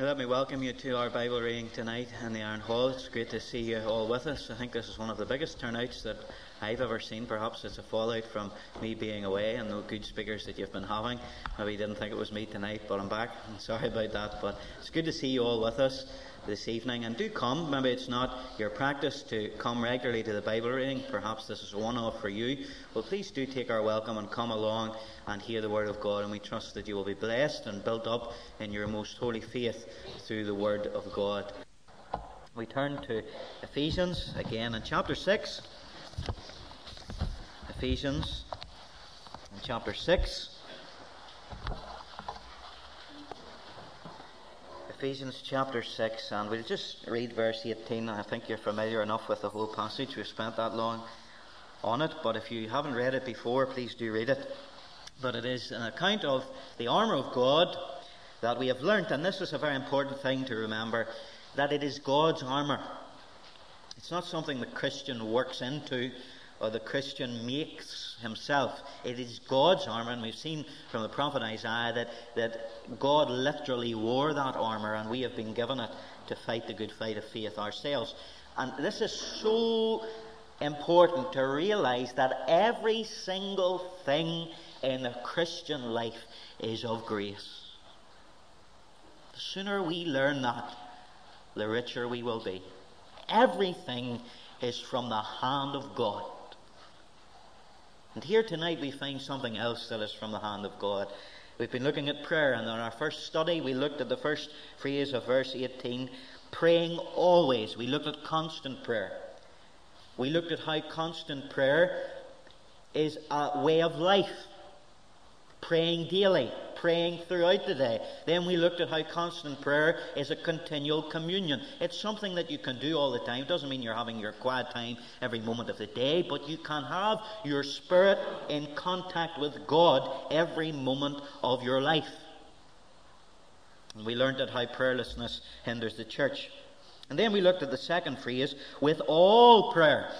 Let me welcome you to our Bible reading tonight in the Iron Hall. It's great to see you all with us. I think this is one of the biggest turnouts that I've ever seen. Perhaps it's a fallout from me being away and the good speakers that you've been having. Maybe you didn't think it was me tonight, but I'm back. I'm sorry about that. But it's good to see you all with us this evening. And do come. Maybe it's not your practice to come regularly to the Bible reading. Perhaps this is a one off for you. Well, please do take our welcome and come along and hear the Word of God. And we trust that you will be blessed and built up in your most holy faith through the Word of God. We turn to Ephesians again in chapter 6. Ephesians in chapter 6. Ephesians chapter 6, and we'll just read verse 18. I think you're familiar enough with the whole passage. We've spent that long on it, but if you haven't read it before, please do read it but it is an account of the armour of God that we have learnt, and this is a very important thing to remember that it is God's armour. It's not something the Christian works into or the Christian makes himself. It is God's armour, and we've seen from the prophet Isaiah that, that God literally wore that armour, and we have been given it to fight the good fight of faith ourselves. And this is so important to realize that every single thing in the Christian life is of grace. The sooner we learn that, the richer we will be. Everything is from the hand of God. And here tonight we find something else that is from the hand of God. We've been looking at prayer, and in our first study we looked at the first phrase of verse 18 praying always. We looked at constant prayer. We looked at how constant prayer is a way of life praying daily, praying throughout the day. Then we looked at how constant prayer is a continual communion. It's something that you can do all the time. It doesn't mean you're having your quiet time every moment of the day, but you can have your spirit in contact with God every moment of your life. And we learned that how prayerlessness hinders the church. And then we looked at the second phrase, with all prayer.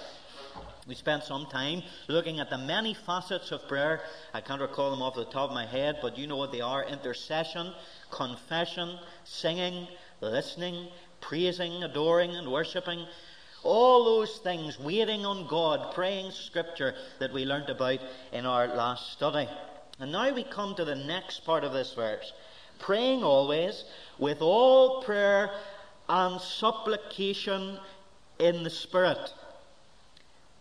We spent some time looking at the many facets of prayer. I can't recall them off the top of my head, but you know what they are intercession, confession, singing, listening, praising, adoring, and worshipping. All those things, waiting on God, praying scripture that we learnt about in our last study. And now we come to the next part of this verse praying always with all prayer and supplication in the Spirit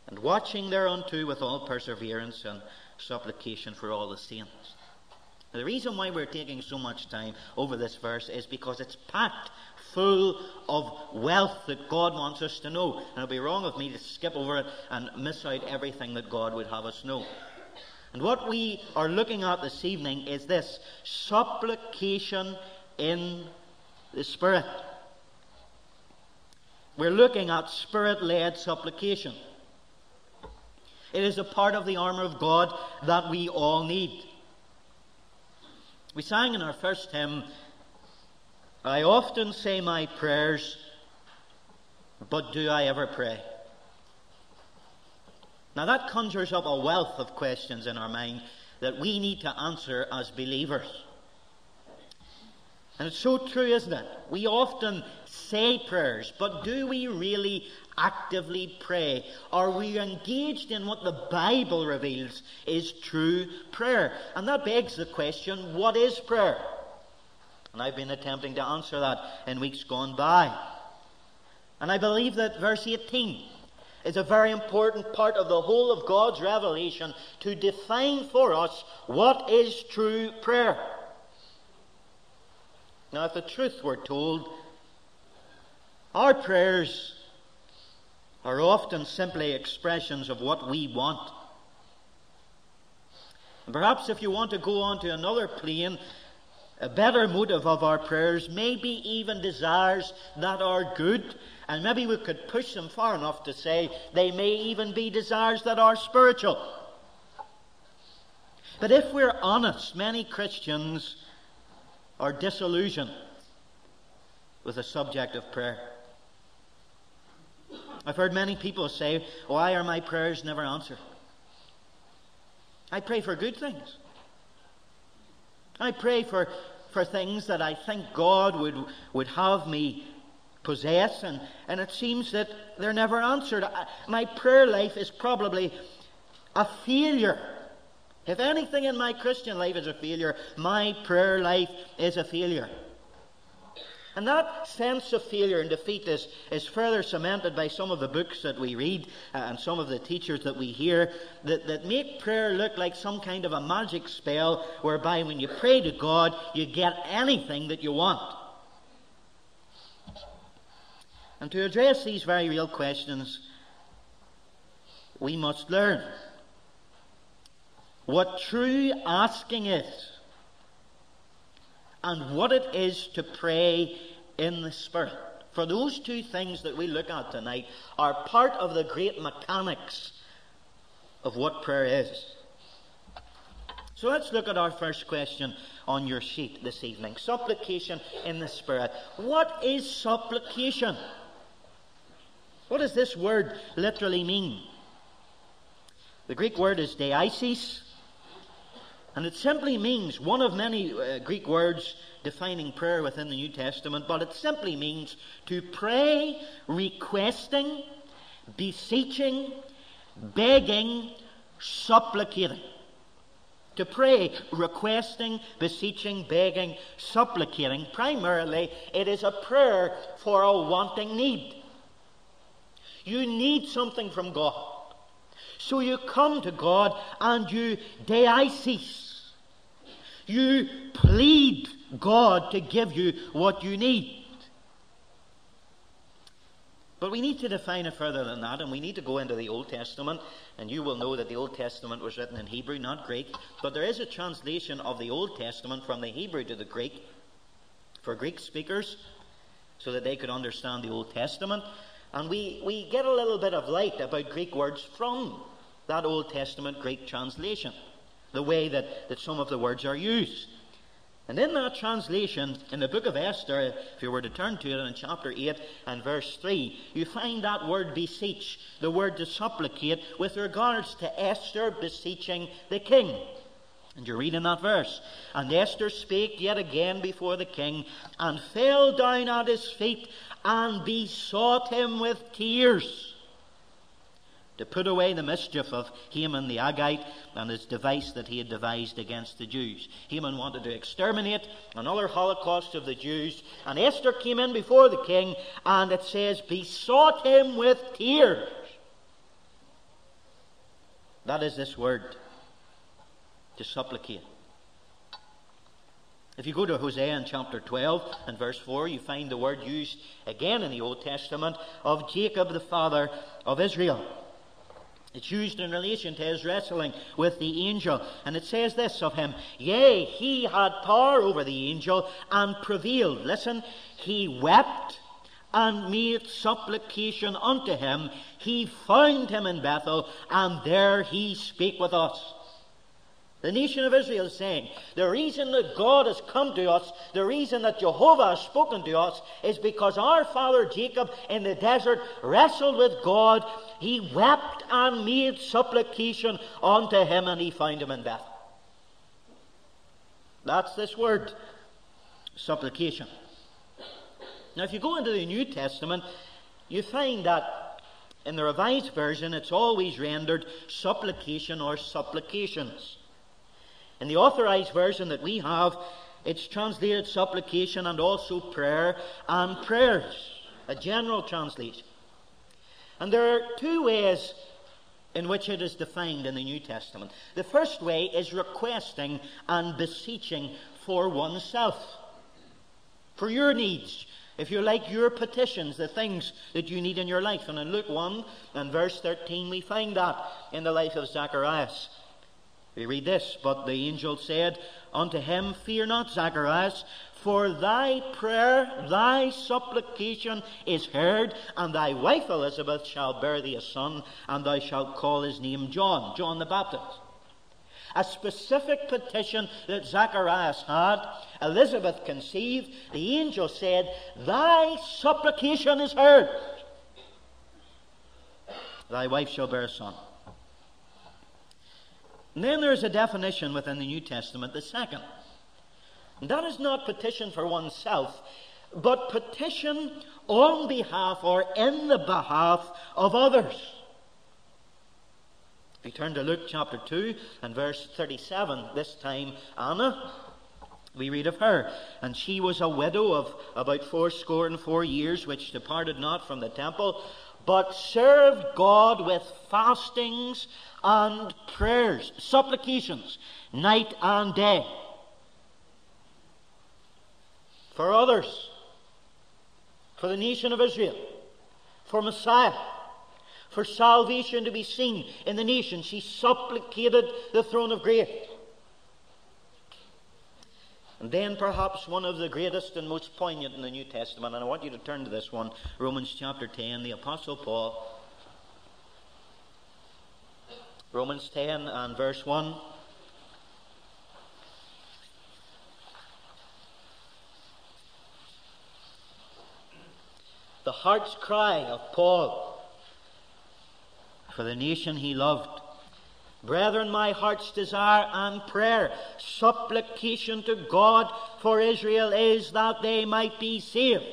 and watching thereunto with all perseverance and supplication for all the saints. Now, the reason why we're taking so much time over this verse is because it's packed full of wealth that God wants us to know. And it would be wrong of me to skip over it and miss out everything that God would have us know. And what we are looking at this evening is this supplication in the Spirit. We're looking at spirit led supplication. It is a part of the armour of God that we all need. We sang in our first hymn, I often say my prayers, but do I ever pray? Now that conjures up a wealth of questions in our mind that we need to answer as believers. And it's so true, isn't it? We often say prayers, but do we really actively pray? Are we engaged in what the Bible reveals is true prayer? And that begs the question what is prayer? And I've been attempting to answer that in weeks gone by. And I believe that verse 18 is a very important part of the whole of God's revelation to define for us what is true prayer. Now, if the truth were told, our prayers are often simply expressions of what we want. And perhaps if you want to go on to another plane, a better motive of our prayers may be even desires that are good, and maybe we could push them far enough to say they may even be desires that are spiritual. But if we're honest, many Christians are disillusioned with the subject of prayer. I've heard many people say, Why are my prayers never answered? I pray for good things. I pray for for things that I think God would, would have me possess, and, and it seems that they're never answered. My prayer life is probably a failure. If anything in my Christian life is a failure, my prayer life is a failure. And that sense of failure and defeat is, is further cemented by some of the books that we read uh, and some of the teachers that we hear that, that make prayer look like some kind of a magic spell whereby when you pray to God, you get anything that you want. And to address these very real questions, we must learn what true asking is and what it is to pray in the Spirit. For those two things that we look at tonight are part of the great mechanics of what prayer is. So let's look at our first question on your sheet this evening supplication in the Spirit. What is supplication? What does this word literally mean? The Greek word is deesis, and it simply means one of many uh, Greek words defining prayer within the New Testament, but it simply means to pray, requesting, beseeching, begging, supplicating. To pray, requesting, beseeching, begging, supplicating. Primarily, it is a prayer for a wanting need. You need something from God. So you come to God and you deesis. You plead God to give you what you need. But we need to define it further than that, and we need to go into the Old Testament. And you will know that the Old Testament was written in Hebrew, not Greek. But there is a translation of the Old Testament from the Hebrew to the Greek for Greek speakers so that they could understand the Old Testament. And we, we get a little bit of light about Greek words from that Old Testament Greek translation, the way that, that some of the words are used. And in that translation, in the book of Esther, if you were to turn to it in chapter 8 and verse 3, you find that word beseech, the word to supplicate, with regards to Esther beseeching the king. And you read in that verse, And Esther spake yet again before the king, and fell down at his feet, and besought him with tears to put away the mischief of Haman the Agagite and his device that he had devised against the Jews. Haman wanted to exterminate another holocaust of the Jews, and Esther came in before the king, and it says, besought him with tears. That is this word, to supplicate. If you go to Hosea in chapter 12 and verse 4, you find the word used again in the Old Testament of Jacob, the father of Israel. It's used in relation to his wrestling with the angel. And it says this of him Yea, he had power over the angel and prevailed. Listen, he wept and made supplication unto him. He found him in Bethel, and there he spake with us. The nation of Israel is saying, the reason that God has come to us, the reason that Jehovah has spoken to us, is because our father Jacob in the desert wrestled with God. He wept and made supplication unto him, and he found him in Bethel. That's this word, supplication. Now, if you go into the New Testament, you find that in the Revised Version, it's always rendered supplication or supplications. In the authorized version that we have, it's translated supplication and also prayer and prayers, a general translation. And there are two ways in which it is defined in the New Testament. The first way is requesting and beseeching for oneself, for your needs. If you like your petitions, the things that you need in your life. And in Luke 1 and verse 13, we find that in the life of Zacharias. We read this, but the angel said unto him, Fear not, Zacharias, for thy prayer, thy supplication is heard, and thy wife Elizabeth shall bear thee a son, and thou shalt call his name John, John the Baptist. A specific petition that Zacharias had, Elizabeth conceived, the angel said, Thy supplication is heard. Thy wife shall bear a son. And then there's a definition within the New Testament, the second. And that is not petition for oneself, but petition on behalf or in the behalf of others. If you turn to Luke chapter 2 and verse 37, this time Anna, we read of her. And she was a widow of about fourscore and four years, which departed not from the temple, but served God with fastings and prayers, supplications, night and day. For others, for the nation of Israel, for Messiah for salvation to be seen in the nation. She supplicated the throne of grace. And then, perhaps, one of the greatest and most poignant in the New Testament, and I want you to turn to this one Romans chapter 10, the Apostle Paul. Romans 10 and verse 1. The heart's cry of Paul for the nation he loved. Brethren, my heart's desire and prayer, supplication to God for Israel is that they might be saved.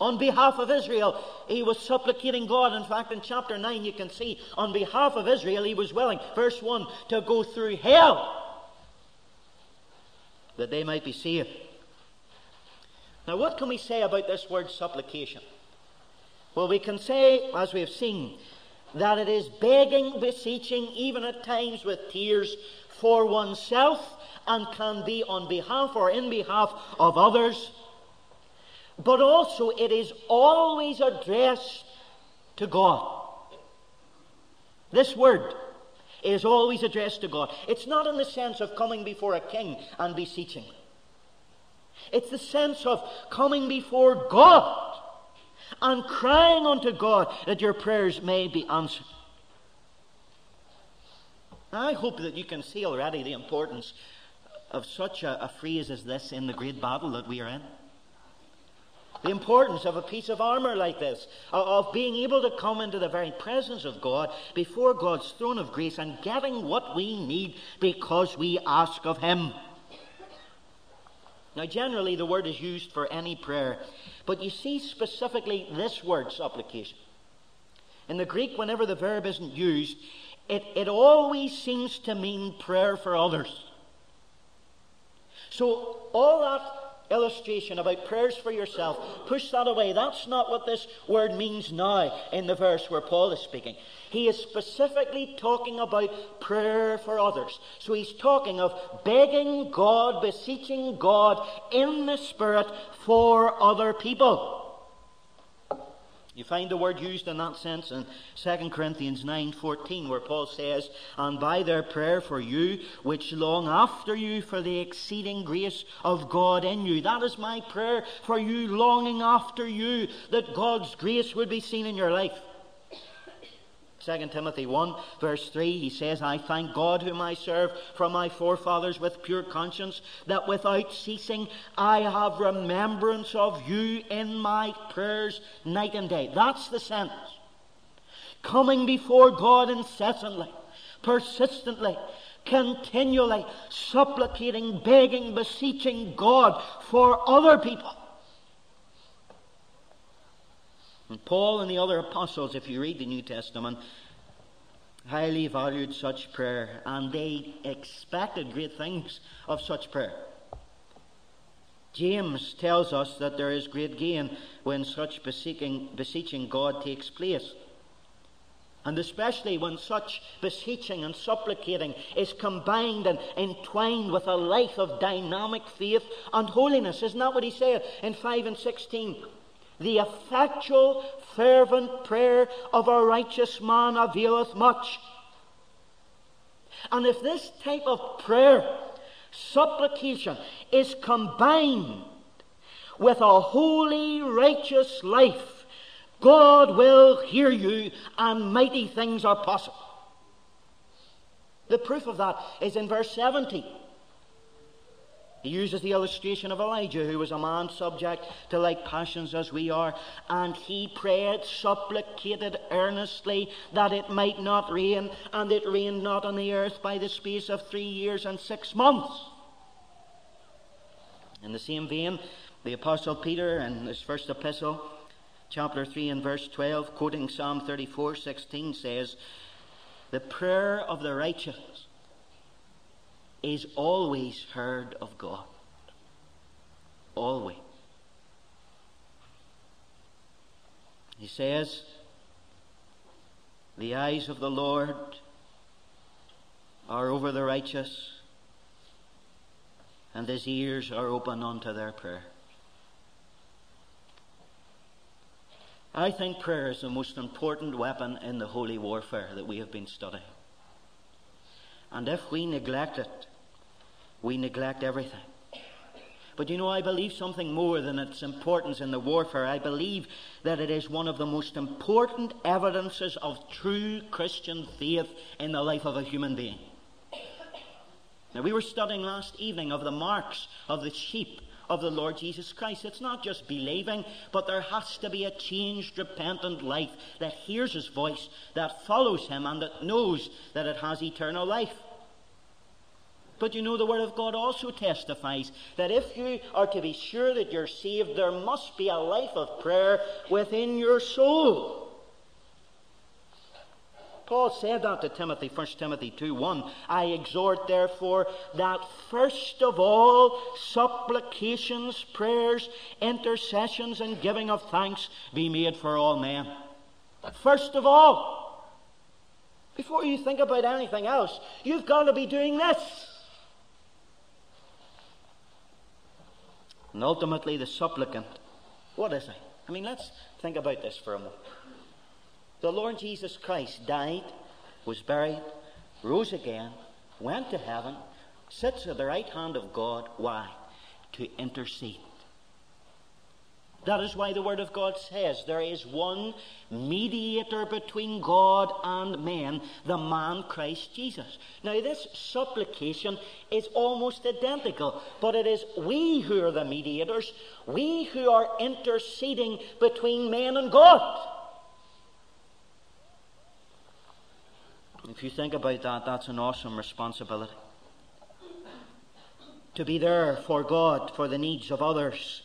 On behalf of Israel, he was supplicating God. In fact, in chapter 9, you can see, on behalf of Israel, he was willing, verse 1, to go through hell that they might be saved. Now, what can we say about this word supplication? Well, we can say, as we have seen, that it is begging, beseeching, even at times with tears, for oneself and can be on behalf or in behalf of others. But also, it is always addressed to God. This word is always addressed to God. It's not in the sense of coming before a king and beseeching. It's the sense of coming before God and crying unto God that your prayers may be answered. I hope that you can see already the importance of such a, a, phrase as this in the great battle that we are in. The importance of a piece of armour like this, of being able to come into the very presence of God before God's throne of grace and getting what we need because we ask of Him. Now, generally, the word is used for any prayer but you see specifically this word, supplication. In the Greek, whenever the verb isn't used, it, it always seems to mean prayer for others. So, all that illustration about prayers for yourself, push that away. That's not what this word means now in the verse where Paul is speaking. He is specifically talking about prayer for others. So he's talking of begging God, beseeching God in the Spirit for other people. You find the word used in that sense in 2 Corinthians 9:14 where Paul says, "And by their prayer for you, which long after you for the exceeding grace of God in you." That is my prayer for you, longing after you that God's grace would be seen in your life. 2 Timothy 1, verse 3, he says, I thank God whom I serve from my forefathers with pure conscience, that without ceasing I have remembrance of you in my prayers night and day. That's the sense. Coming before God incessantly, persistently, continually, supplicating, begging, beseeching God for other people. And Paul and the other apostles, if you read the New Testament, highly valued such prayer and they expected great things of such prayer. James tells us that there is great gain when such beseeching, beseeching God takes place. And especially when such beseeching and supplicating is combined and entwined with a life of dynamic faith and holiness. Isn't that what he said in 5 and 16? The effectual, fervent prayer of a righteous man availeth much. And if this type of prayer, supplication, is combined with a holy, righteous life, God will hear you and mighty things are possible. The proof of that is in verse 70. He uses the illustration of Elijah, who was a man subject to like passions as we are, and he prayed, supplicated earnestly that it might not rain, and it rained not on the earth by the space of three years and six months. In the same vein, the Apostle Peter, in his first epistle, chapter 3 and verse 12, quoting Psalm 34 16, says, The prayer of the righteous is always heard of God. Always. He says, The eyes of the Lord are over the righteous, and his ears are open unto their prayer. I think prayer is the most important weapon in the holy warfare that we have been studying. And if we neglect it, we neglect everything. But you know, I believe something more than its importance in the warfare. I believe that it is one of the most important evidences of true Christian faith in the life of a human being. Now, we were studying last evening of the marks of the sheep of the Lord Jesus Christ. It's not just believing, but there has to be a changed, repentant life that hears his voice, that follows him, and that knows that it has eternal life. But you know, the Word of God also testifies that if you are to be sure that you're saved, there must be a life of prayer within your soul. Paul said that to Timothy, 1 Timothy 2 1. I exhort, therefore, that first of all supplications, prayers, intercessions, and giving of thanks be made for all men. First of all, before you think about anything else, you've got to be doing this. And ultimately, the supplicant, what is he? I mean, let's think about this for a moment. The Lord Jesus Christ died, was buried, rose again, went to heaven, sits at the right hand of God. Why? To intercede. That is why the Word of God says there is one mediator between God and men, the man Christ Jesus. Now, this supplication is almost identical, but it is we who are the mediators, we who are interceding between men and God. If you think about that, that's an awesome responsibility. To be there for God, for the needs of others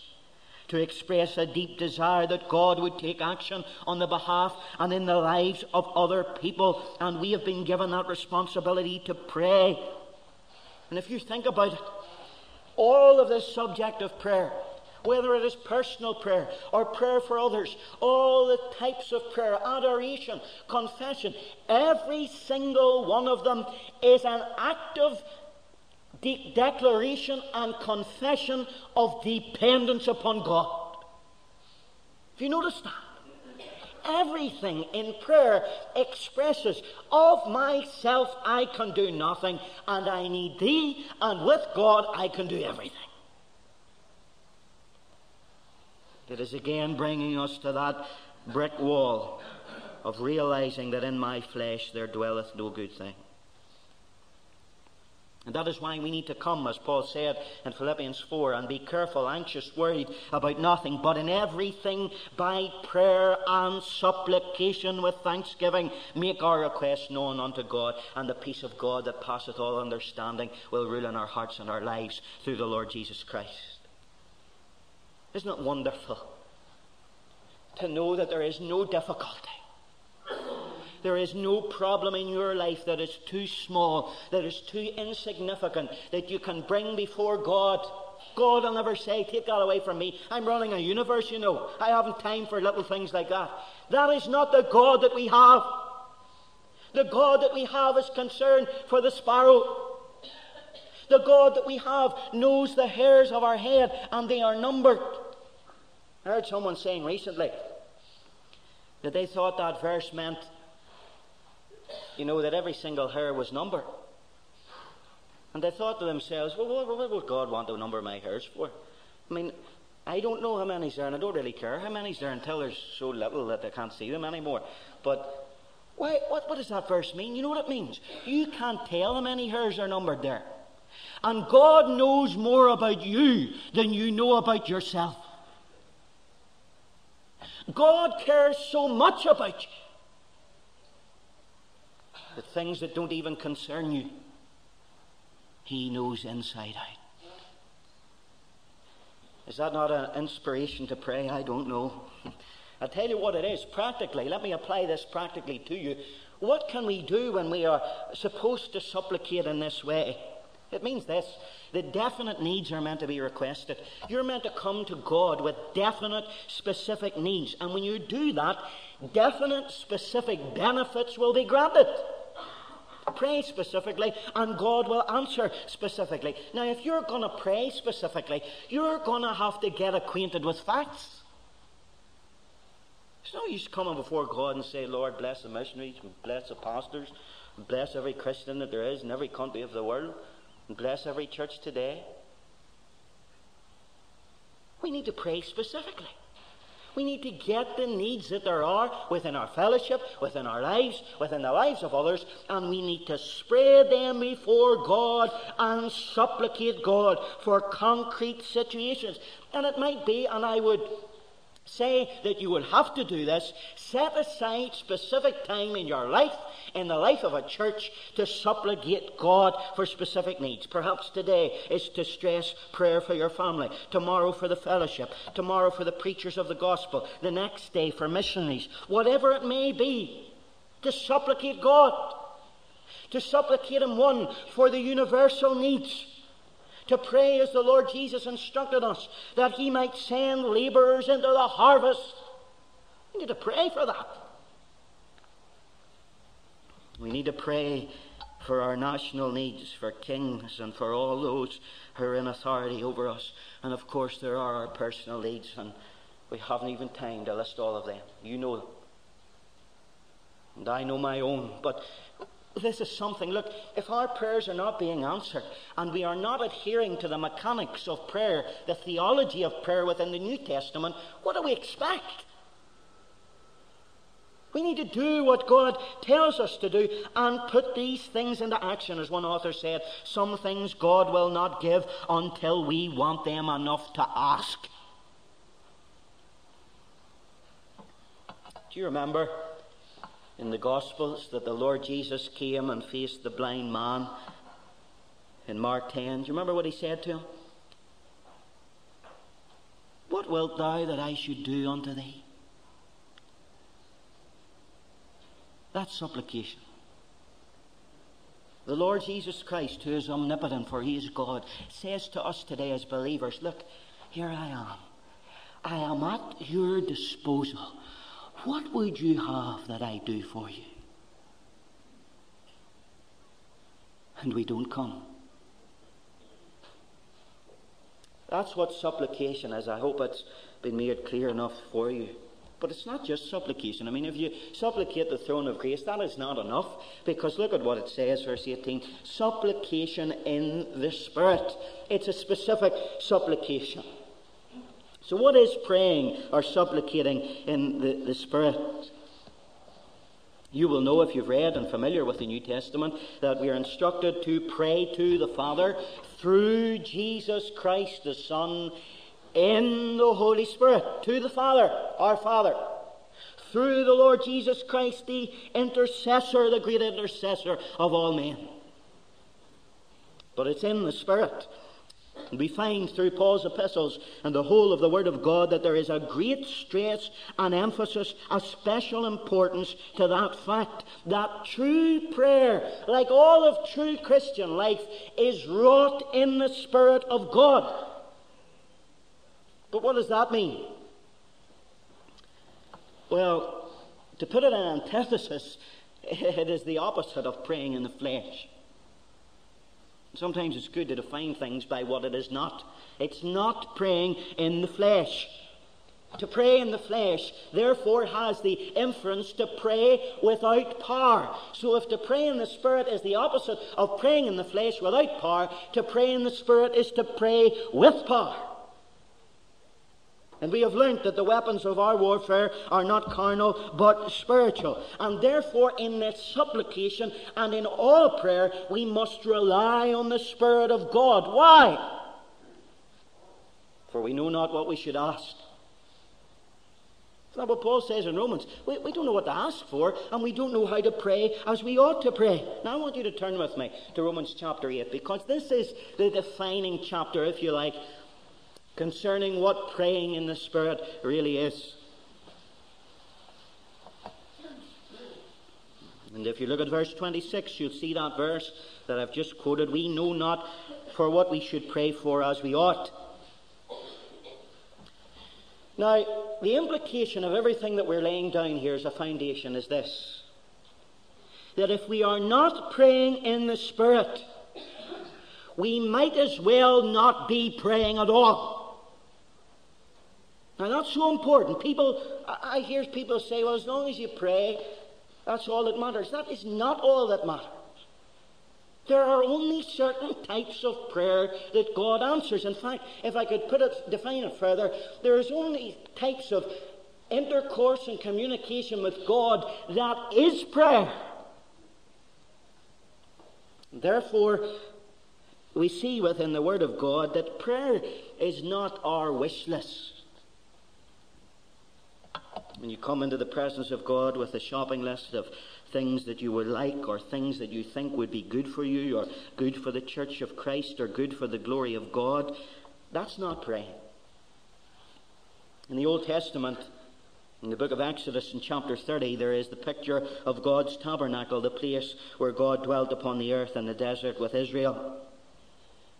to express a deep desire that God would take action on the behalf and in the lives of other people. And we have been given that responsibility to pray. And if you think about it, all of this subject of prayer, whether it is personal prayer or prayer for others, all the types of prayer, adoration, confession, every single one of them is an active de- declaration and confession of dependence upon God. Have you noticed that? Everything in prayer expresses, Of myself I can do nothing, and I need thee, and with God I can do everything. It is again bringing us to that brick wall of realizing that in my flesh there dwelleth no good thing. And that is why we need to come, as Paul said in Philippians 4, and be careful, anxious, worried about nothing, but in everything by prayer and supplication with thanksgiving make our requests known unto God, and the peace of God that passeth all understanding will rule in our hearts and our lives through the Lord Jesus Christ. Isn't it wonderful to know that there is no difficulty? There is no problem in your life that is too small, that is too insignificant, that you can bring before God. God will never say, Take that away from me. I'm running a universe, you know. I haven't time for little things like that. That is not the God that we have. The God that we have is concerned for the sparrow. The God that we have knows the hairs of our head and they are numbered. I heard someone saying recently that they thought that verse meant you know, that every single hair was numbered. And they thought to themselves, well, what, what would God want to number my hairs for? I mean, I don't know how many's there, and I don't really care how many's there until there's so little that I can't see them anymore. But why, what, what does that verse mean? You know what it means? You can't tell how many hairs are numbered there. And God knows more about you than you know about yourself. God cares so much about you the things that don't even concern you, He knows inside out. Is that not an inspiration to pray? I don't know. I'll tell you what it is practically. Let me apply this practically to you. What can we do when we are supposed to supplicate in this way? It means this the definite needs are meant to be requested. You're meant to come to God with definite, specific needs. And when you do that, definite, specific benefits will be granted. Pray specifically, and God will answer specifically. Now, if you're going to pray specifically, you're going to have to get acquainted with facts. It's no use coming before God and say, Lord, bless the missionaries, bless the pastors, bless every Christian that there is in every country of the world, and bless every church today. We need to pray specifically. We need to get the needs that there are within our fellowship, within our lives, within the lives of others, and we need to spread them before God and supplicate God for concrete situations. And it might be, and I would say that you will have to do this, set aside specific time in your life, in the life of a church, to supplicate God for specific needs. Perhaps today is to stress prayer for your family, tomorrow for the fellowship, tomorrow for the preachers of the gospel, the next day for missionaries, whatever it may be, to supplicate God. To supplicate Him, one, for the universal needs to pray as the Lord Jesus instructed us, that He might send laborers into the harvest. We need to pray for that. We need to pray for our national needs, for kings, and for all those who are in authority over us. And of course, there are our personal needs, and we haven't even time to list all of them. You know them. And I know my own. But this is something. Look, if our prayers are not being answered and we are not adhering to the mechanics of prayer, the theology of prayer within the New Testament, what do we expect? We need to do what God tells us to do and put these things into action. As one author said, some things God will not give until we want them enough to ask. Do you remember in the Gospels that the Lord Jesus came and faced the blind man in Mark 10. Do you remember what he said to him? What wilt thou that I should do unto thee? That's supplication. The Lord Jesus Christ, who is omnipotent, for he is God, says to us today as believers, Look, here I am. I am at your disposal. What would you have that I do for you? And we don't come. That's what supplication is. I hope it's been made clear enough for you. But it's not just supplication. I mean, if you supplicate the throne of grace, that is not enough. Because look at what it says, verse 18 supplication in the Spirit. It's a specific supplication. So, what is praying or supplicating in the, the Spirit? You will know if you've read and familiar with the New Testament that we are instructed to pray to the Father through Jesus Christ the Son in the Holy Spirit. To the Father, our Father. Through the Lord Jesus Christ, the intercessor, the great intercessor of all men. But it's in the Spirit. We find through Paul's epistles and the whole of the Word of God that there is a great stress and emphasis, a special importance to that fact that true prayer, like all of true Christian life, is wrought in the Spirit of God. But what does that mean? Well, to put it in antithesis, it is the opposite of praying in the flesh. Sometimes it's good to define things by what it is not. It's not praying in the flesh. To pray in the flesh, therefore, has the inference to pray without power. So, if to pray in the Spirit is the opposite of praying in the flesh without power, to pray in the Spirit is to pray with power. And we have learnt that the weapons of our warfare are not carnal, but spiritual. And therefore, in this supplication and in all prayer, we must rely on the Spirit of God. Why? For we know not what we should ask. That's what Paul says in Romans. We, we don't know what to ask for, and we don't know how to pray as we ought to pray. Now, I want you to turn with me to Romans chapter 8, because this is the defining chapter, if you like, concerning what praying in the Spirit really is. And if you look at verse 26, you'll see that verse that I've just quoted. We know not for what we should pray for as we ought. Now, the implication of everything that we're laying down here as a foundation is this that if we are not praying in the Spirit, we might as well not be praying at all. Now, that's so important. People, I hear people say, well, as long as you pray, that's all that matters. That is not all that matters. There are only certain types of prayer that God answers. In fact, if I could put it, define it further, there is only types of intercourse and communication with God that is prayer. Therefore, we see within the Word of God that prayer is not our wish list. When you come into the presence of God with a shopping list of things that you would like or things that you think would be good for you or good for the church of Christ or good for the glory of God, that's not praying. In the Old Testament, in the book of Exodus, in chapter 30, there is the picture of God's tabernacle, the place where God dwelt upon the earth in the desert with Israel.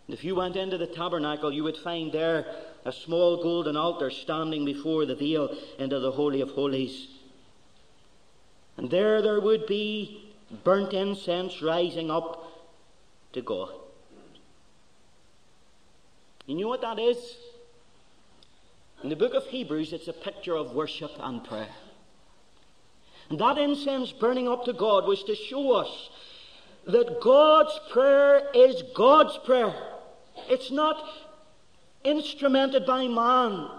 If you went into the tabernacle, you would find there a small golden altar standing before the veil into the Holy of Holies. And there there would be burnt incense rising up to God. You know what that is? In the book of Hebrews, it's a picture of worship and prayer. And that incense burning up to God was to show us that God's prayer is God's prayer. It's not instrumented by man.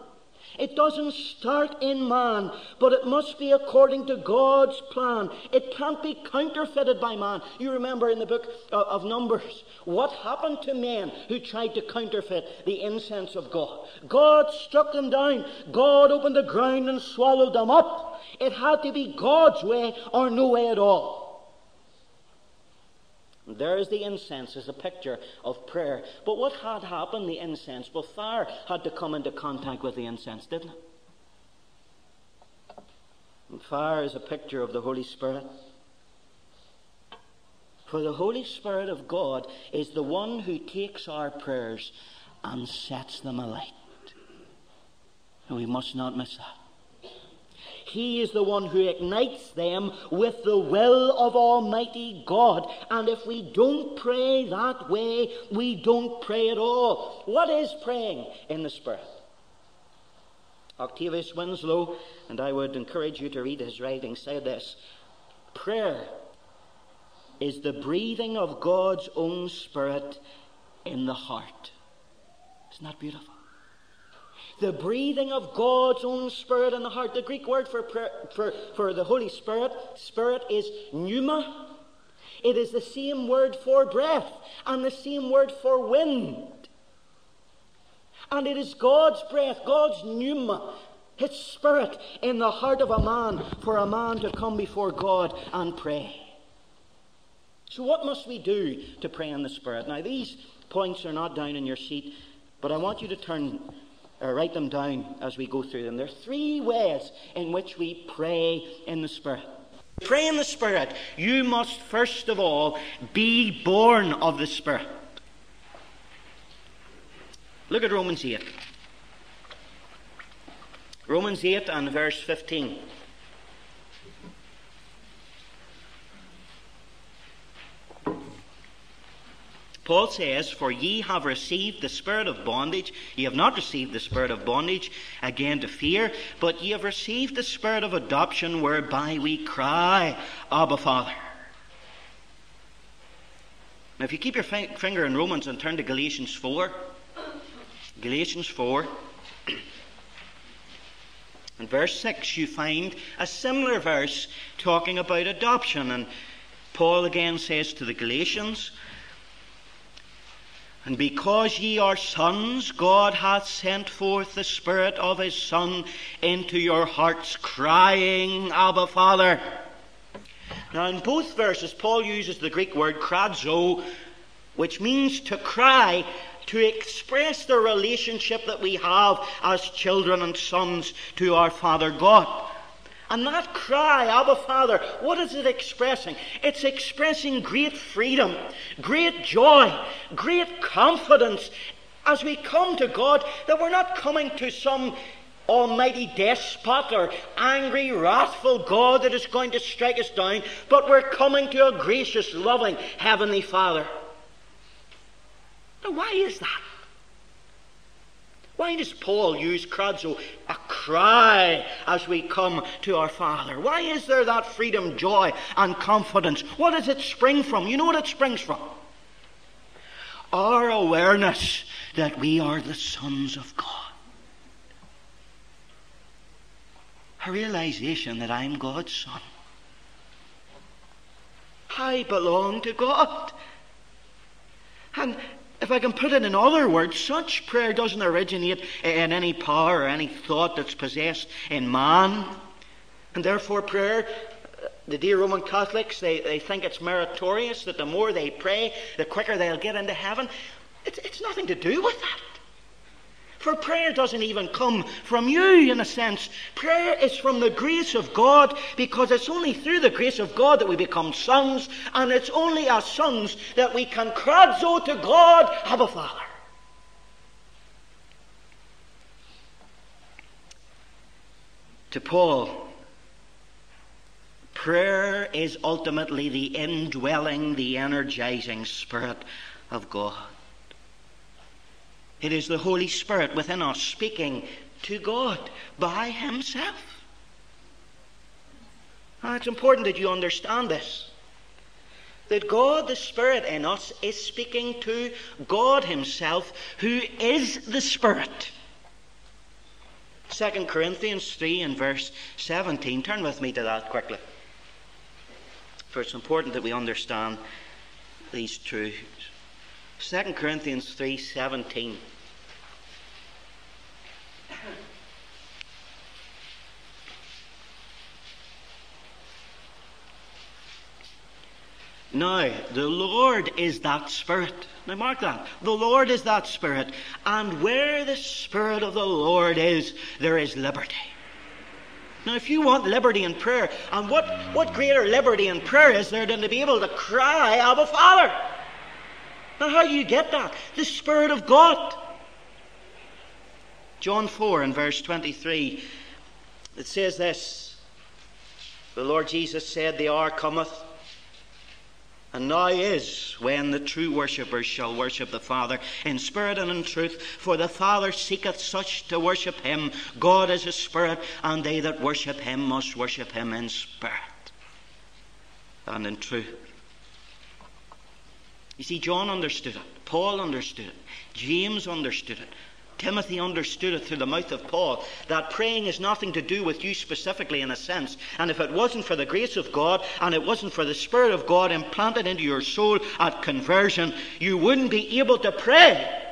It doesn't start in man, but it must be according to God's plan. It can't be counterfeited by man. You remember in the book of Numbers what happened to men who tried to counterfeit the incense of God. God struck them down. God opened the ground and swallowed them up. It had to be God's way or no way at all. There is the incense as a picture of prayer. But what had happened, the incense? Well, fire had to come into contact with the incense, didn't it? And fire is a picture of the Holy Spirit. For the Holy Spirit of God is the one who takes our prayers and sets them alight. And we must not miss that. He is the one who ignites them with the will of Almighty God. And if we don't pray that way, we don't pray at all. What is praying in the Spirit? Octavius Winslow, and I would encourage you to read his writing, said this Prayer is the breathing of God's own Spirit in the heart. Isn't that beautiful? The breathing of God's own Spirit in the heart. The Greek word for, for, for the Holy Spirit, Spirit, is pneuma. It is the same word for breath and the same word for wind. And it is God's breath, God's pneuma, His Spirit in the heart of a man for a man to come before God and pray. So, what must we do to pray in the Spirit? Now, these points are not down in your sheet, but I want you to turn uh, write them down as we go through them. There are three ways in which we pray in the Spirit. Pray in the Spirit, you must first of all be born of the Spirit. Look at Romans 8. Romans 8 and verse 15. Paul says, For ye have received the spirit of bondage. Ye have not received the spirit of bondage again to fear, but ye have received the spirit of adoption, whereby we cry, Abba, Father. Now, if you keep your finger in Romans and turn to Galatians 4, Galatians 4, in verse 6, you find a similar verse talking about adoption. And Paul again says to the Galatians, and because ye are sons, God hath sent forth the Spirit of His Son into your hearts, crying, Abba, Father. Now, in both verses, Paul uses the Greek word kradzo, which means to cry to express the relationship that we have as children and sons to our Father God. And that cry, Abba Father, what is it expressing? It's expressing great freedom, great joy, great confidence as we come to God that we're not coming to some almighty despot or angry, wrathful God that is going to strike us down, but we're coming to a gracious, loving Heavenly Father. Now, why is that? Why does Paul use krazo, a cry, as we come to our Father? Why is there that freedom, joy, and confidence? What does it spring from? You know what it springs from? Our awareness that we are the sons of God. A realization that I'm God's son. I belong to God. And if I can put it in other words, such prayer doesn't originate in any power or any thought that's possessed in man. And therefore, prayer, the dear Roman Catholics, they, they think it's meritorious that the more they pray, the quicker they'll get into heaven. It's, it's nothing to do with that. For prayer doesn't even come from you, in a sense. Prayer is from the grace of God because it's only through the grace of God that we become sons, and it's only as sons that we can krazo oh, to God, Abba Father. To Paul, prayer is ultimately the indwelling, the energizing Spirit of God. It is the Holy Spirit within us speaking to God by Himself. Now, it's important that you understand this. That God the Spirit in us is speaking to God Himself, who is the Spirit. 2 Corinthians 3 and verse 17. Turn with me to that quickly. For it's important that we understand these truths. 2 Corinthians 3 17. Now, the Lord is that Spirit. Now, mark that. The Lord is that Spirit. And where the Spirit of the Lord is, there is liberty. Now, if you want liberty in prayer, and what, what greater liberty in prayer is there than to be able to cry, Abba Father? Now, how do you get that? The Spirit of God. John 4 and verse 23, it says this The Lord Jesus said, The hour cometh and now is when the true worshippers shall worship the Father in spirit and in truth. For the Father seeketh such to worship him. God is a spirit, and they that worship him must worship him in spirit and in truth. You see, John understood it, Paul understood it, James understood it. Timothy understood it through the mouth of Paul that praying is nothing to do with you specifically in a sense. And if it wasn't for the grace of God and it wasn't for the Spirit of God implanted into your soul at conversion, you wouldn't be able to pray.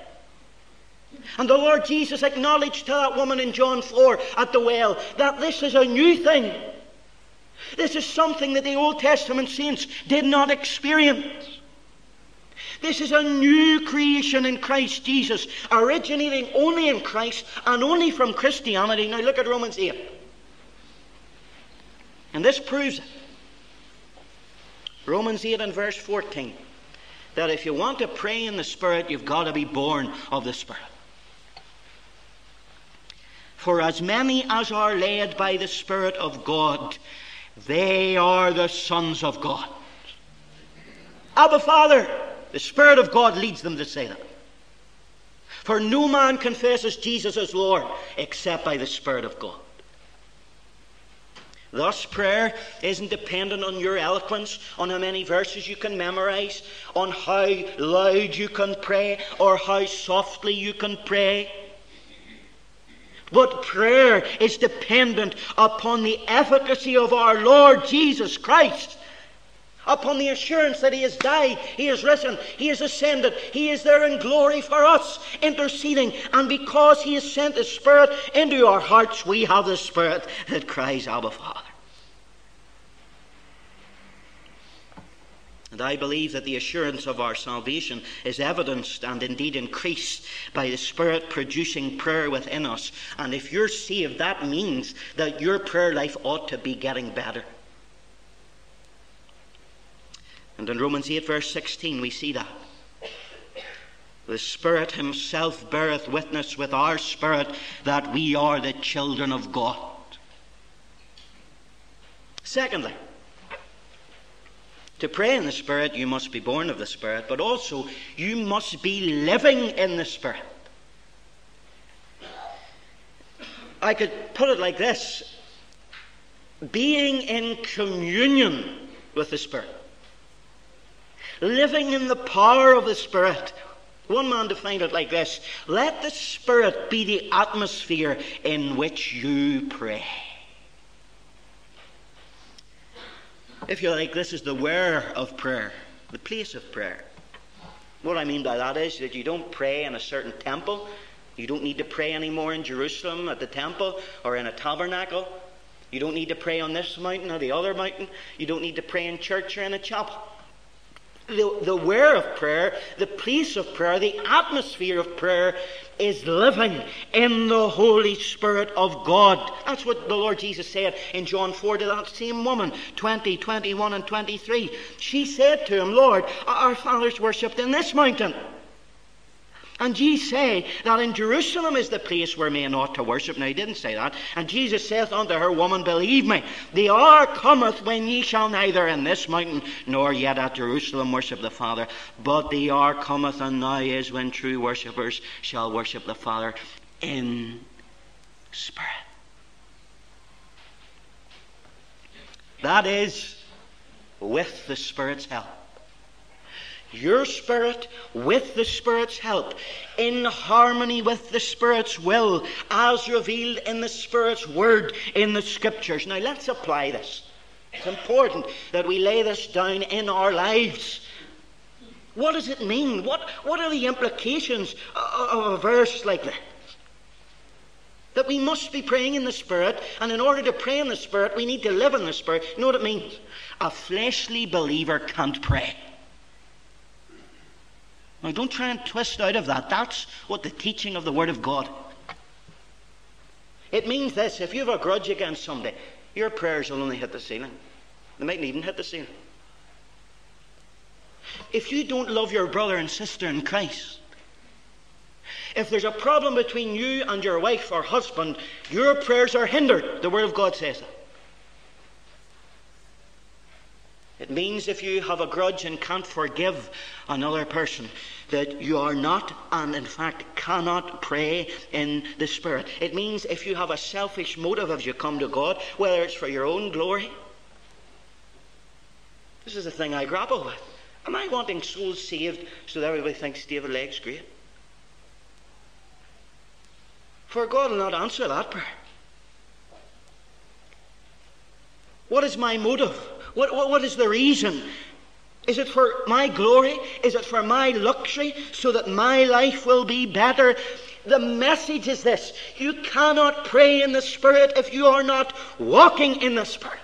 And the Lord Jesus acknowledged to that woman in John 4 at the well that this is a new thing. This is something that the Old Testament saints did not experience. This is a new creation in Christ Jesus, originating only in Christ and only from Christianity. Now look at Romans 8. And this proves it. Romans 8 and verse 14. That if you want to pray in the Spirit, you've got to be born of the Spirit. For as many as are led by the Spirit of God, they are the sons of God. Abba Father, the Spirit of God leads them to say that. For no man confesses Jesus as Lord except by the Spirit of God. Thus, prayer isn't dependent on your eloquence, on how many verses you can memorize, on how loud you can pray, or how softly you can pray. But prayer is dependent upon the efficacy of our Lord Jesus Christ upon the assurance that He has died, He has risen, He has ascended, He is there in glory for us, interceding. And because He has sent the Spirit into our hearts, we have the Spirit that cries, Abba, Father. And I believe that the assurance of our salvation is evidenced and indeed increased by the Spirit producing prayer within us. And if you're saved, that means that your prayer life ought to be getting better. And in Romans 8, verse 16, we see that. The Spirit Himself beareth witness with our spirit that we are the children of God. Secondly, to pray in the Spirit, you must be born of the Spirit, but also you must be living in the Spirit. I could put it like this being in communion with the Spirit, living in the power of the Spirit. One man defined it like this Let the Spirit be the atmosphere in which you pray. If you like, this is the where of prayer, the place of prayer. What I mean by that is that you don't pray in a certain temple. You don't need to pray anymore in Jerusalem at the temple or in a tabernacle. You don't need to pray on this mountain or the other mountain. You don't need to pray in church or in a chapel the, the where of prayer, the place of prayer, the atmosphere of prayer is living in the Holy Spirit of God. That's what the Lord Jesus said in John 4 to that same woman, 20, 21, and 23. She said to him, Lord, our fathers worshipped in this mountain. And ye say that in Jerusalem is the place where men ought to worship. Now, he didn't say that. And Jesus saith unto her, Woman, believe me, the hour cometh when ye shall neither in this mountain nor yet at Jerusalem worship the Father. But the hour cometh, and now is when true worshippers shall worship the Father in spirit. That is, with the Spirit's help your spirit with the Spirit's help, in harmony with the Spirit's will, as revealed in the Spirit's word in the Scriptures. Now let's apply this. It's important that we lay this down in our lives. What does it mean? What, what are the implications of a verse like that? That we must be praying in the Spirit, and in order to pray in the Spirit, we need to live in the Spirit. You know what it means? A fleshly believer can't pray. Now, don't try and twist out of that. That's what the teaching of the Word of God. It means this if you have a grudge against somebody, your prayers will only hit the ceiling. They mightn't even hit the ceiling. If you don't love your brother and sister in Christ, if there's a problem between you and your wife or husband, your prayers are hindered. The Word of God says that. It means if you have a grudge and can't forgive another person, that you are not, and in fact cannot pray in the Spirit. It means if you have a selfish motive as you come to God, whether it's for your own glory. This is the thing I grapple with. Am I wanting souls saved so that everybody thinks David Legge's great? For God will not answer that prayer. What is my motive? What, what, what is the reason? Is it for my glory? Is it for my luxury so that my life will be better? The message is this you cannot pray in the Spirit if you are not walking in the Spirit.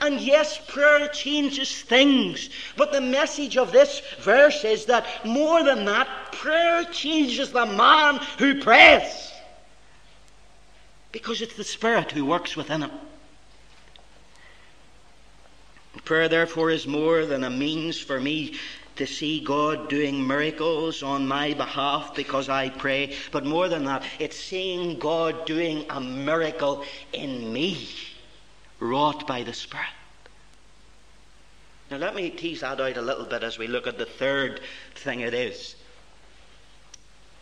And yes, prayer changes things. But the message of this verse is that more than that, prayer changes the man who prays. Because it's the Spirit who works within him. Prayer, therefore, is more than a means for me to see God doing miracles on my behalf because I pray, but more than that, it's seeing God doing a miracle in me, wrought by the Spirit. Now, let me tease that out a little bit as we look at the third thing it is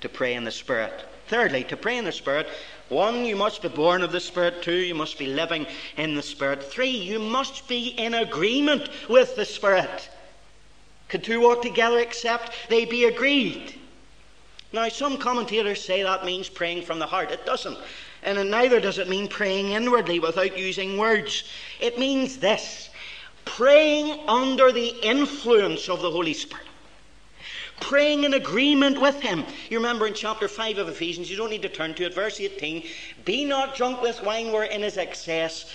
to pray in the Spirit. Thirdly, to pray in the Spirit, one, you must be born of the Spirit. Two, you must be living in the Spirit. Three, you must be in agreement with the Spirit. Could two walk together except they be agreed? Now, some commentators say that means praying from the heart. It doesn't. And neither does it mean praying inwardly without using words. It means this praying under the influence of the Holy Spirit praying in agreement with him. You remember in chapter 5 of Ephesians, you don't need to turn to it, verse 18 Be not drunk with wine wherein is excess,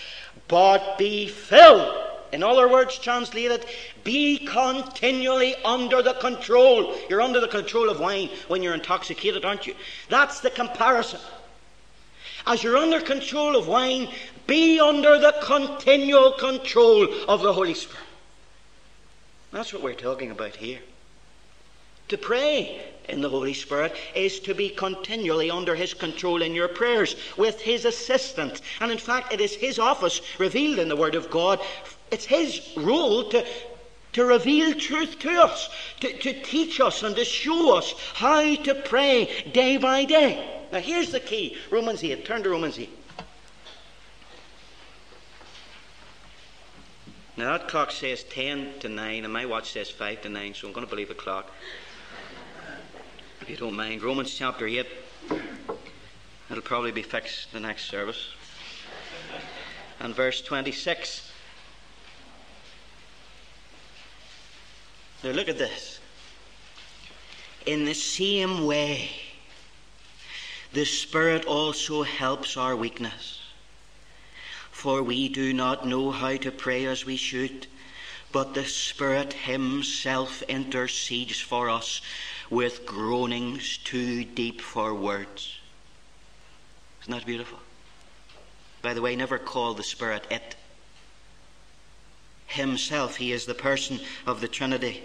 but be filled In other words, translated, be continually under the control. You're under the control of wine when you're intoxicated, aren't you? That's the comparison. As you're under control of wine, be under the continual control of the Holy Spirit. That's what we're talking about here. To pray in the Holy Spirit is to be continually under His control in your prayers with His assistance. And in fact, it is His office revealed in the Word of God. It's His role to, to reveal truth to us, to, to teach us and to show us how to pray day by day. Now, here's the key Romans 8. Turn to Romans 8. Now, that clock says 10 to 9, and my watch says 5 to 9, so I'm going to believe the clock you don't mind. Romans chapter 8. It'll probably be fixed the next service. And verse 26. Now look at this. In the same way, the Spirit also helps our weakness. For we do not know how to pray as we should, but the Spirit Himself intercedes for us with groanings too deep for words. Isn't that beautiful? By the way, never call the Spirit it. Himself, He is the person of the Trinity.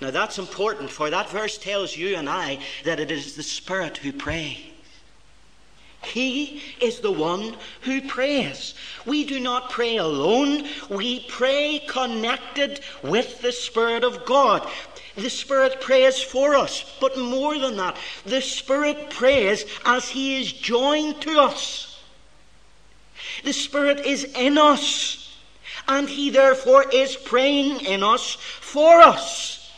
Now that's important, for that verse tells you and I that it is the Spirit who prays. He is the one who prays. We do not pray alone, we pray connected with the Spirit of God. The Spirit prays for us, but more than that, the Spirit prays as He is joined to us. The Spirit is in us, and He therefore is praying in us for us.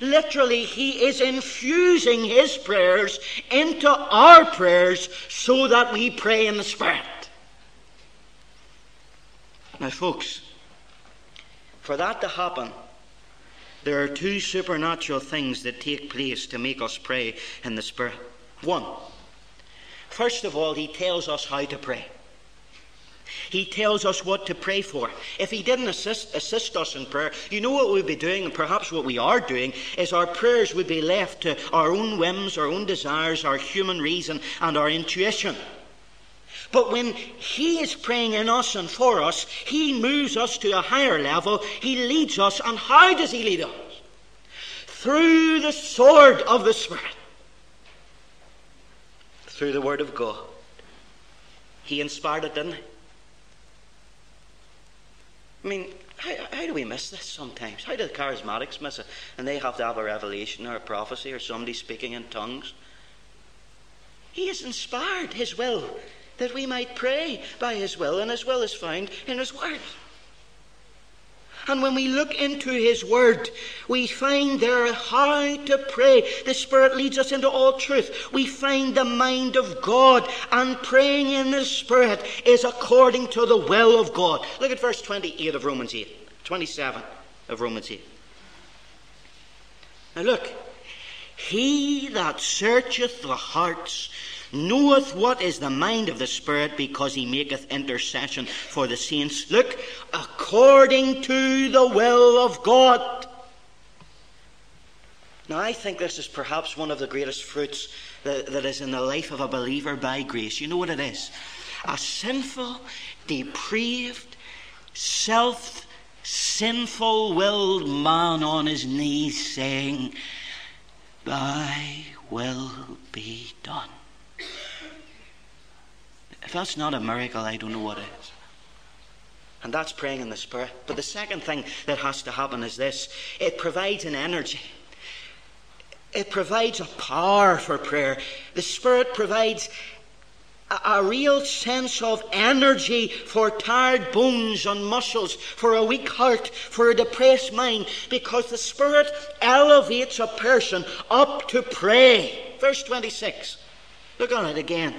Literally, He is infusing His prayers into our prayers so that we pray in the Spirit. Now, folks, for that to happen, there are two supernatural things that take place to make us pray in the Spirit. One, first of all, He tells us how to pray. He tells us what to pray for. If He didn't assist, assist us in prayer, you know what we'd be doing, and perhaps what we are doing, is our prayers would be left to our own whims, our own desires, our human reason, and our intuition. But when He is praying in us and for us, He moves us to a higher level. He leads us. And how does He lead us? Through the sword of the Spirit. Through the Word of God. He inspired it, didn't He? I mean, how, how, do we miss this sometimes? How do the charismatics miss it? And they have to have a revelation or a prophecy or somebody speaking in tongues. He has inspired His will that we might pray by His will, and as well as found in His Word. And when we look into His Word, we find there how to pray. The Spirit leads us into all truth. We find the mind of God, and praying in the Spirit is according to the will of God. Look at verse 28 of Romans 8, 27 of Romans 8. Now look, He that searcheth the hearts knoweth what is the mind of the Spirit, because he maketh intercession for the saints. Look, according to the will of God. Now, I think this is perhaps one of the greatest fruits that, that is in the life of a believer by grace. You know what it is? A sinful, depraved, self sinful willed man on his knees saying, Thy will be done. If that's not a miracle, I don't know what is. And that's praying in the Spirit. But the second thing that has to happen is this it provides an energy. It provides a power for prayer. The Spirit provides a, a, real sense of energy for tired bones and muscles, for a weak heart, for a depressed mind, because the Spirit elevates a person up to pray. Verse 26. Look on it again.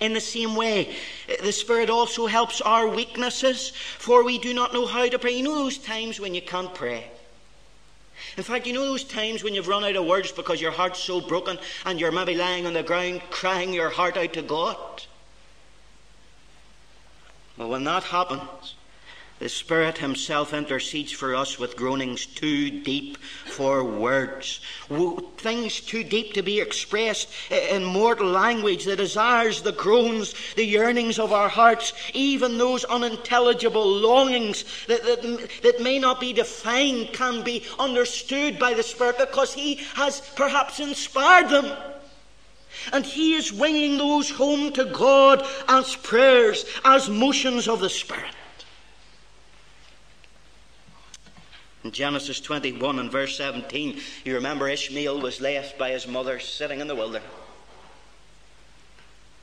In the same way, the Spirit also helps our weaknesses, for we do not know how to pray. You know those times when you can't pray? In fact, you know those times when you've run out of words because your heart's so broken and you're maybe lying on the ground crying your heart out to God? Well, when that happens, the Spirit Himself intercedes for us with groanings too deep for words. Things too deep to be expressed in mortal language. The desires, the groans, the yearnings of our hearts, even those unintelligible longings that, that, that may not be defined, can be understood by the Spirit because He has perhaps inspired them. And He is winging those home to God as prayers, as motions of the Spirit. In Genesis 21 and verse 17, you remember Ishmael was left by his mother sitting in the wilderness.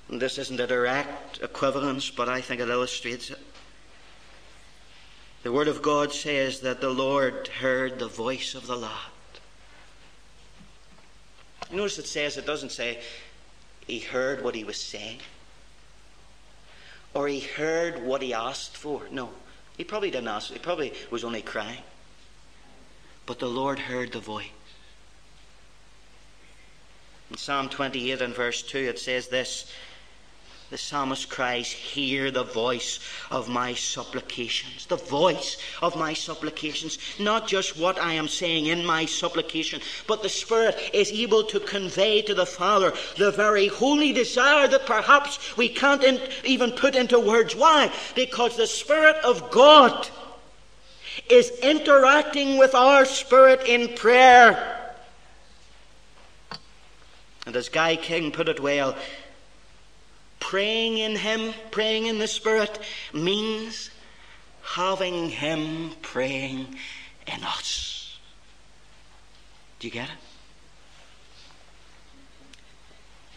And this isn't a direct equivalence, but I think it illustrates it. The Word of God says that the Lord heard the voice of the lad. Notice it says, it doesn't say he heard what he was saying or he heard what he asked for. No, he probably didn't ask, he probably was only crying. But the Lord heard the voice. In Psalm 28 and verse 2, it says this the psalmist cries, Hear the voice of my supplications. The voice of my supplications. Not just what I am saying in my supplication, but the Spirit is able to convey to the Father the very holy desire that perhaps we can't in, even put into words. Why? Because the Spirit of God is interacting with our spirit in prayer. And as Guy King put it well, praying in Him, praying in the Spirit, means having Him praying in us. Do you get it?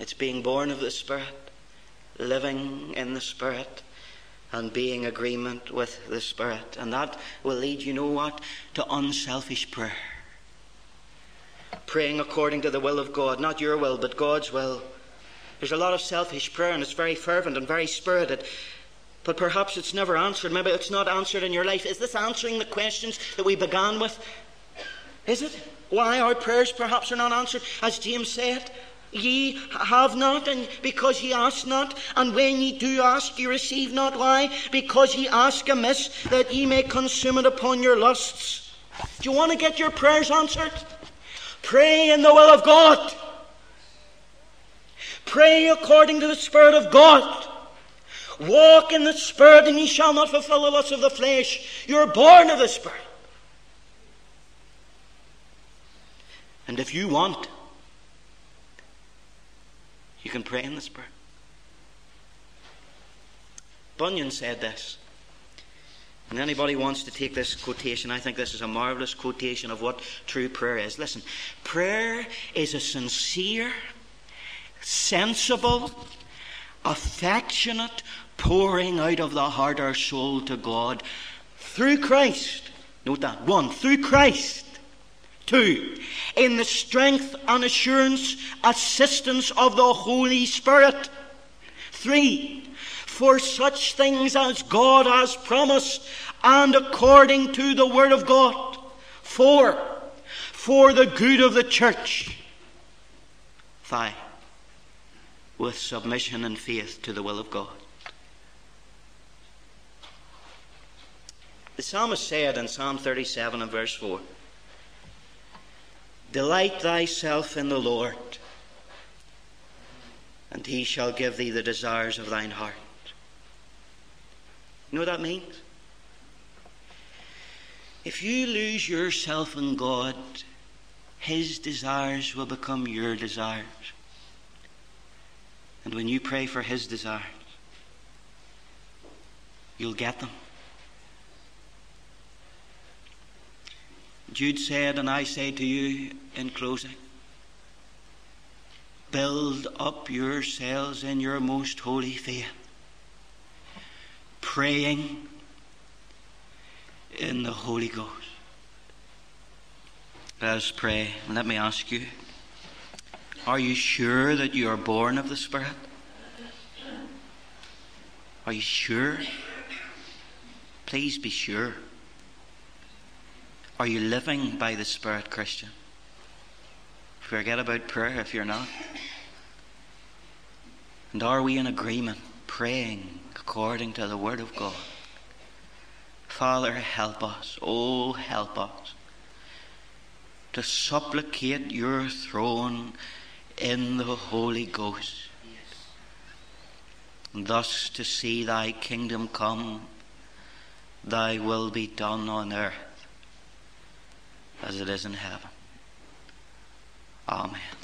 It's being born of the Spirit, living in the Spirit, and being agreement with the Spirit. And that will lead, you know what, to unselfish prayer. Praying according to the will of God, not your will, but God's will. There's a lot of selfish prayer, and it's very fervent and very spirited. But perhaps it's never answered. Maybe it's not answered in your life. Is this answering the questions that we began with? Is it? Why our prayers perhaps are not answered? As James said, Ye have not, and because ye ask not, and when ye do ask, ye receive not. Why? Because ye ask amiss, that ye may consume it upon your lusts. Do you want to get your prayers answered? Pray in the will of God. Pray according to the Spirit of God. Walk in the Spirit, and ye shall not fulfill the lusts of the flesh. You're born of the Spirit. And if you want, you can pray in the Spirit. Bunyan said this. And anybody wants to take this quotation, I think this is a marvelous quotation of what true prayer is. Listen, prayer is a sincere, sensible, affectionate pouring out of the heart or soul to God through Christ. Note that. One, through Christ. Two, in the strength and assurance, assistance of the Holy Spirit. Three, for such things as God has promised and according to the Word of God. Four, for the good of the church. Five, with submission and faith to the will of God. The psalmist said in Psalm 37 and verse 4 Delight thyself in the Lord, and he shall give thee the desires of thine heart. You know what that means? If you lose yourself in God, his desires will become your desires. And when you pray for his desires, you'll get them. Jude said, and I say to you in closing, build up yourselves in your most holy faith, praying in the Holy Ghost. Let us pray. Let me ask you are you sure that you are born of the Spirit? Are you sure? Please be sure. Are you living by the Spirit, Christian? Forget about prayer if you're not. And are we in agreement, praying according to the Word of God. Father, help us, oh, help us to supplicate your throne in the Holy Ghost, and thus to see thy kingdom come, thy will be done on earth as it is in heaven. Amen.